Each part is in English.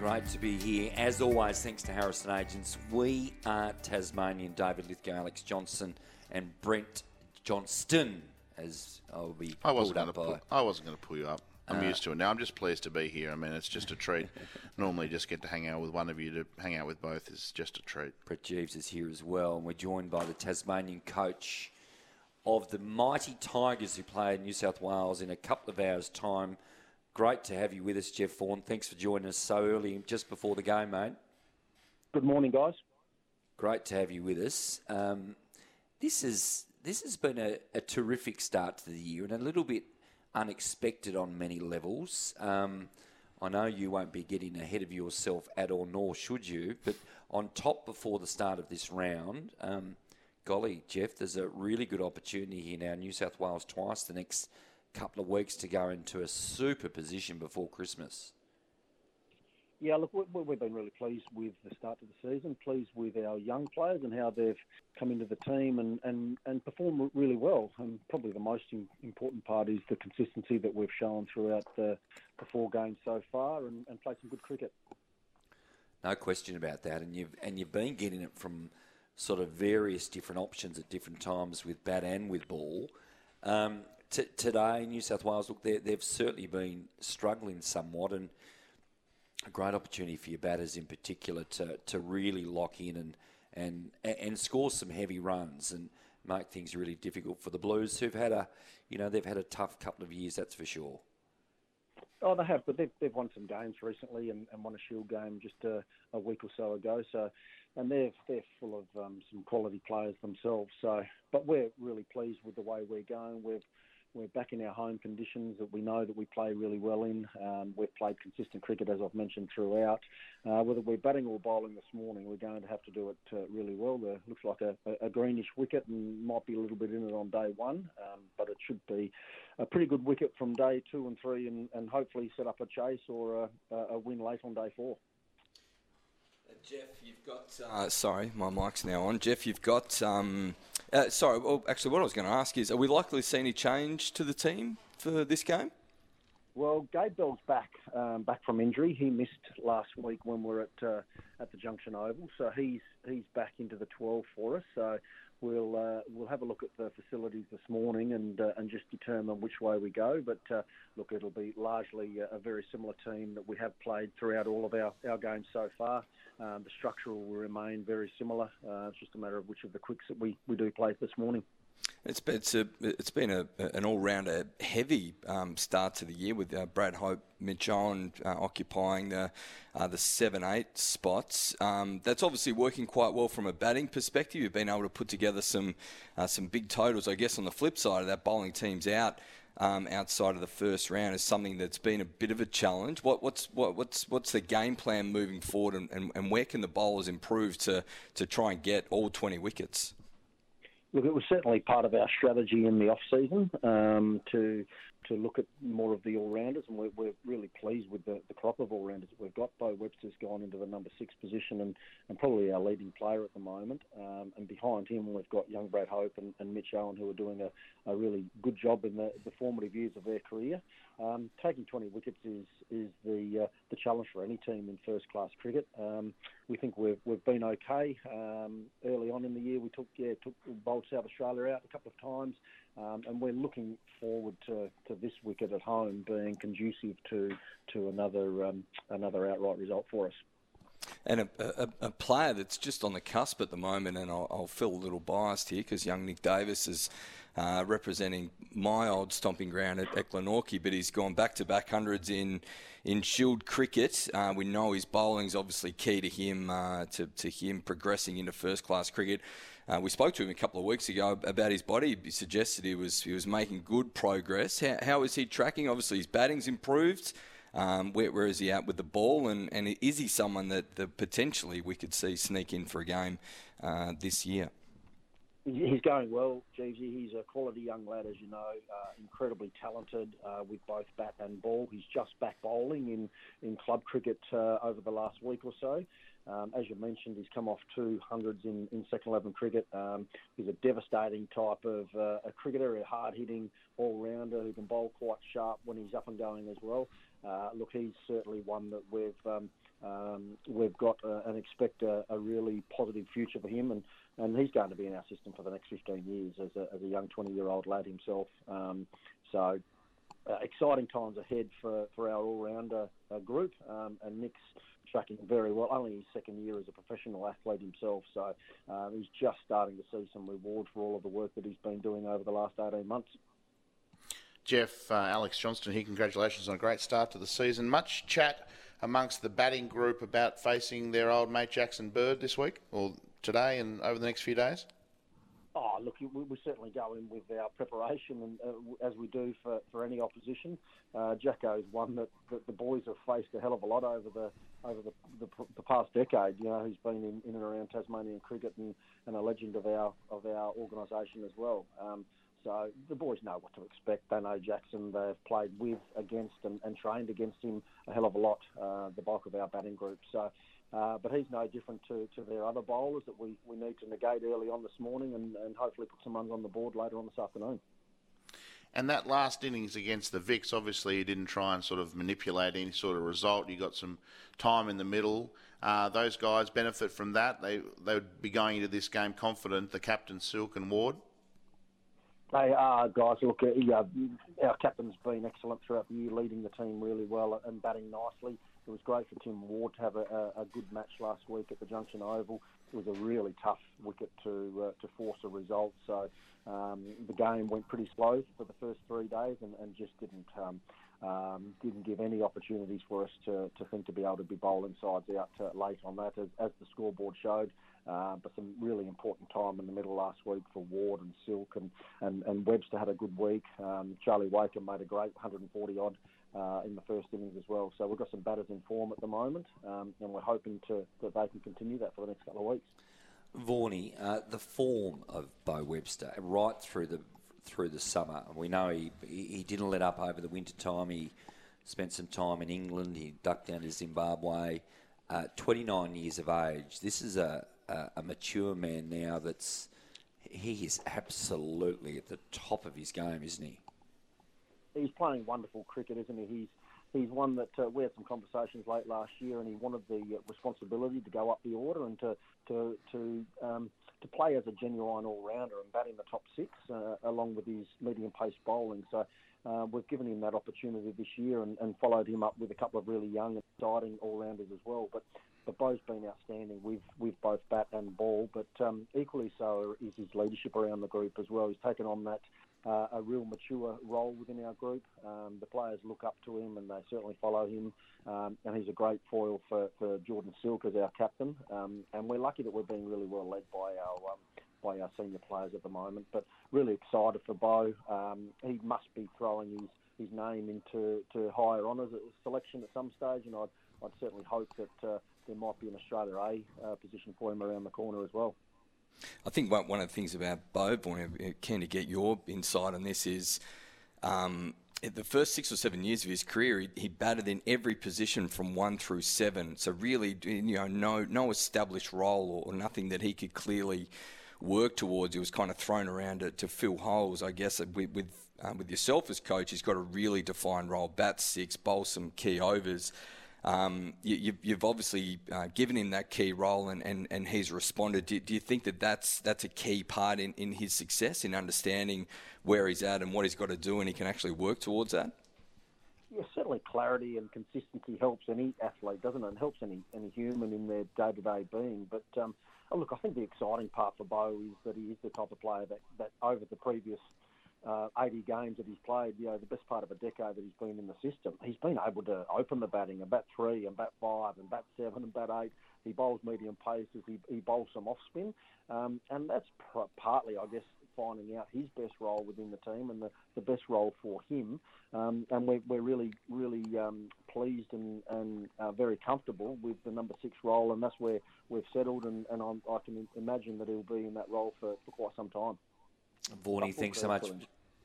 Great to be here. As always, thanks to Harrison Agents. We are Tasmanian. David Lithgow, Alex Johnson, and Brent Johnston, as I'll be I wasn't pulled going to up pull, by. I wasn't going to pull you up. I'm Uh, used to it now. I'm just pleased to be here. I mean, it's just a treat. Normally, just get to hang out with one of you. To hang out with both is just a treat. Brett Geeves is here as well, and we're joined by the Tasmanian coach of the mighty Tigers who play in New South Wales in a couple of hours' time. Great to have you with us, Jeff Vaughn. Thanks for joining us so early, just before the game, mate. Good morning, guys. Great to have you with us. Um, this is this has been a, a terrific start to the year and a little bit unexpected on many levels. Um, I know you won't be getting ahead of yourself at all, nor should you. But on top, before the start of this round, um, golly, Jeff, there's a really good opportunity here now. New South Wales twice the next couple of weeks to go into a super position before Christmas. Yeah, look, we, we- we've been really pleased with the start of the season, pleased with our young players and how they've come into the team and, and, and performed really well. And probably the most important part is the consistency that we've shown throughout the, the four games so far and, and played some good cricket. No question about that, and you've and you've been getting it from sort of various different options at different times with bat and with ball. Um, t- today, New South Wales look they they've certainly been struggling somewhat, and a great opportunity for your batters in particular to, to really lock in and, and and score some heavy runs and make things really difficult for the Blues, who've had a you know they've had a tough couple of years, that's for sure. Oh, they have, but they've, they've won some games recently and, and won a Shield game just a, a week or so ago. So, and they're they're full of um, some quality players themselves. So, but we're really pleased with the way we're going. We've we're back in our home conditions that we know that we play really well in. Um, we've played consistent cricket, as I've mentioned throughout. Uh, whether we're batting or bowling this morning, we're going to have to do it uh, really well. There looks like a, a, greenish wicket and might be a little bit in it on day one, um, but it should be a pretty good wicket from day two and three, and, and hopefully set up a chase or a, a win late on day four. Jeff, you've got. Uh, sorry, my mic's now on. Jeff, you've got. Um, uh, sorry, well, actually, what I was going to ask is, are we likely to see any change to the team for this game? Well, Gabe Bell's back, um, back from injury. He missed last week when we were at uh, at the Junction Oval, so he's he's back into the 12 for us. So we'll uh, we'll have a look at the facilities this morning and uh, and just determine which way we go. But uh, look, it'll be largely a, a very similar team that we have played throughout all of our, our games so far. Um, the structure will remain very similar. Uh, it's just a matter of which of the quicks that we, we do play this morning. It's been, it's, a, it's been a, an all-rounder heavy um, start to the year with uh, Brad Hope, Mitch Owen uh, occupying the uh, the seven eight spots. Um, that's obviously working quite well from a batting perspective. You've been able to put together some uh, some big totals. I guess on the flip side of that, bowling teams out. Um, outside of the first round is something that's been a bit of a challenge. What, what's what, what's what's the game plan moving forward, and, and, and where can the bowlers improve to to try and get all twenty wickets? Look, it was certainly part of our strategy in the off season um, to to look at more of the all rounders, and we're, we're really pleased with the, the crop of all rounders that we've got. Beau Webster's gone into the number six position and, and probably our leading player at the moment. Um, and behind him, we've got young Brad Hope and, and Mitch Owen, who are doing a, a really good job in the, the formative years of their career. Um, taking 20 wickets is is the uh, the challenge for any team in first class cricket. Um, we think we've we've been okay. Um, early on in the year, we took yeah took bowled South Australia out a couple of times, um, and we're looking forward to, to this wicket at home being conducive to to another um, another outright result for us. And a, a, a, player that's just on the cusp at the moment, and I'll, I'll feel a little biased here because young Nick Davis is uh, representing my old stomping ground at Glenorchy, but he's gone back to back hundreds in in Shield cricket. Uh, we know his bowling's obviously key to him uh, to, to him progressing into first class cricket. Uh, we spoke to him a couple of weeks ago about his body. He suggested he was he was making good progress. How, how is he tracking? Obviously, his batting's improved. Um, where, where is he at with the ball, and, and is he someone that, that potentially we could see sneak in for a game uh, this year? He's going well, Geevesey. He's a quality young lad, as you know, uh, incredibly talented uh, with both bat and ball. He's just back bowling in, in club cricket uh, over the last week or so. Um, as you mentioned, he's come off two hundreds in, in second 11 cricket. Um, he's a devastating type of uh, a cricketer, a hard hitting all rounder who can bowl quite sharp when he's up and going as well. uh, look, he's certainly one that we've um, um, we've got uh, and expect a, a, really positive future for him, and, and he's going to be in our system for the next 15 years as a, as a young 20 year old lad himself. Um, so uh, exciting times ahead for, for our all rounder uh, group, um, and Nick's tracking very well. Only his second year as a professional athlete himself, so uh, he's just starting to see some reward for all of the work that he's been doing over the last 18 months. Jeff, uh, Alex Johnston here, congratulations on a great start to the season. Much chat amongst the batting group about facing their old mate Jackson Bird this week, or today and over the next few days? Oh, look, we, certainly go in with our preparation, and uh, as we do for, for any opposition. Uh, Jacko is one that, that the boys have faced a hell of a lot over the over the, the, the past decade. You know, he's been in, in and around Tasmanian cricket and, and a legend of our of our organisation as well. Um, so the boys know what to expect. They know Jackson. They've played with, against, and, and trained against him a hell of a lot. Uh, the bulk of our batting group. So, uh, but he's no different to, to their other bowlers that we, we need to negate early on this morning, and, and hopefully put some runs on the board later on this afternoon. And that last innings against the Vics, obviously, you didn't try and sort of manipulate any sort of result. You got some time in the middle. Uh, those guys benefit from that. They they would be going into this game confident. The captain Silk and Ward. They are guys. Look, uh, our captain's been excellent throughout the year, leading the team really well and batting nicely. It was great for Tim Ward to have a, a good match last week at the Junction Oval. It was a really tough wicket to uh, to force a result. So um, the game went pretty slow for the first three days and, and just didn't um, um, didn't give any opportunities for us to, to think to be able to be bowling sides out uh, late on that, as, as the scoreboard showed. Uh, but some really important time in the middle last week for Ward and Silk, and, and, and Webster had a good week. Um, Charlie Wakim made a great 140 odd uh, in the first innings as well. So we've got some batters in form at the moment, um, and we're hoping to that they can continue that for the next couple of weeks. Vorney, uh, the form of Beau Webster right through the through the summer. We know he he didn't let up over the winter time. He spent some time in England. He ducked down to Zimbabwe. Uh, 29 years of age. This is a, a, a mature man now. That's he is absolutely at the top of his game, isn't he? He's playing wonderful cricket, isn't he? He's he's one that uh, we had some conversations late last year, and he wanted the uh, responsibility to go up the order and to to to um, to play as a genuine all rounder and bat in the top six, uh, along with his medium pace bowling. So uh, we've given him that opportunity this year and, and, followed him up with a couple of really young and exciting all rounders as well. But but Beau's been outstanding with, with both bat and ball, but um, equally so is his leadership around the group as well. He's taken on that uh, a real mature role within our group. Um, the players look up to him and they certainly follow him. Um, and he's a great foil for, for Jordan Silk as our captain. Um, and we're lucky that we're being really well led by our um, by our senior players at the moment. But really excited for Beau. Um, he must be throwing his, his name into to higher honours at selection at some stage, and I'd, I'd certainly hope that uh, there might be an Australia A uh, position for him around the corner as well. I think one, of the things about Beau, keen to get your insight on this, is um, the first six or seven years of his career, he, he, batted in every position from one through seven. So really, you know, no no established role or, or nothing that he could clearly work towards. He was kind of thrown around to, to fill holes. I guess with with, um, with yourself as coach, he's got a really defined role: bat six, bowl some key overs. Um, you, have obviously uh, given him that key role and, and, and he's responded. Do, do, you think that that's, that's a key part in, in his success, in understanding where he's at and what he's got to do and he can actually work towards that? Yeah, certainly clarity and consistency helps any athlete, doesn't it? It helps any, any human in their day to day being. But um, oh, look, I think the exciting part for Beau is that he is the type of player that, that over the previous uh, 80 games that he's played, you know, the best part of a decade that he's been in the system, he's been able to open the batting and bat three and bat five and bat seven and bat eight. He bowls medium paces, he, he bowls some off spin, um, and that's pr- partly, I guess, finding out his best role within the team and the, the best role for him. Um, and we're, we're really, really um, pleased and, and uh, very comfortable with the number six role, and that's where we've settled, and, and i can imagine that he'll be in that role for, for quite some time. Vorney, thanks so much.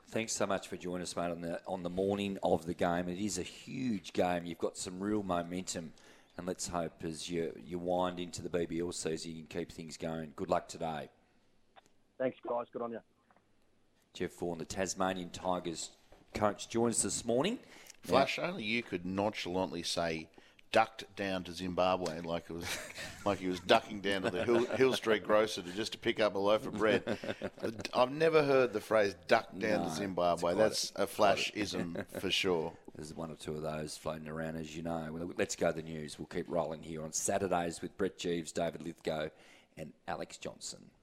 Thanks so much for joining us, mate, on the on the morning of the game. It is a huge game. You've got some real momentum, and let's hope as you you wind into the BBL season, you can keep things going. Good luck today. Thanks, guys. Good on you. Jeff Vaughn, the Tasmanian Tigers coach, joins us this morning. Flash, only you could nonchalantly say ducked down to Zimbabwe like it was like he was ducking down to the Hill, Hill Street grocer to just to pick up a loaf of bread. I've never heard the phrase duck down No, to Zimbabwe. That's a flash ism for sure. There's one or two of those floating around, as you know. Well, let's go to the news. We'll keep rolling here on Saturdays with Brett Geeves, David Lithgow, and Alex Johnson.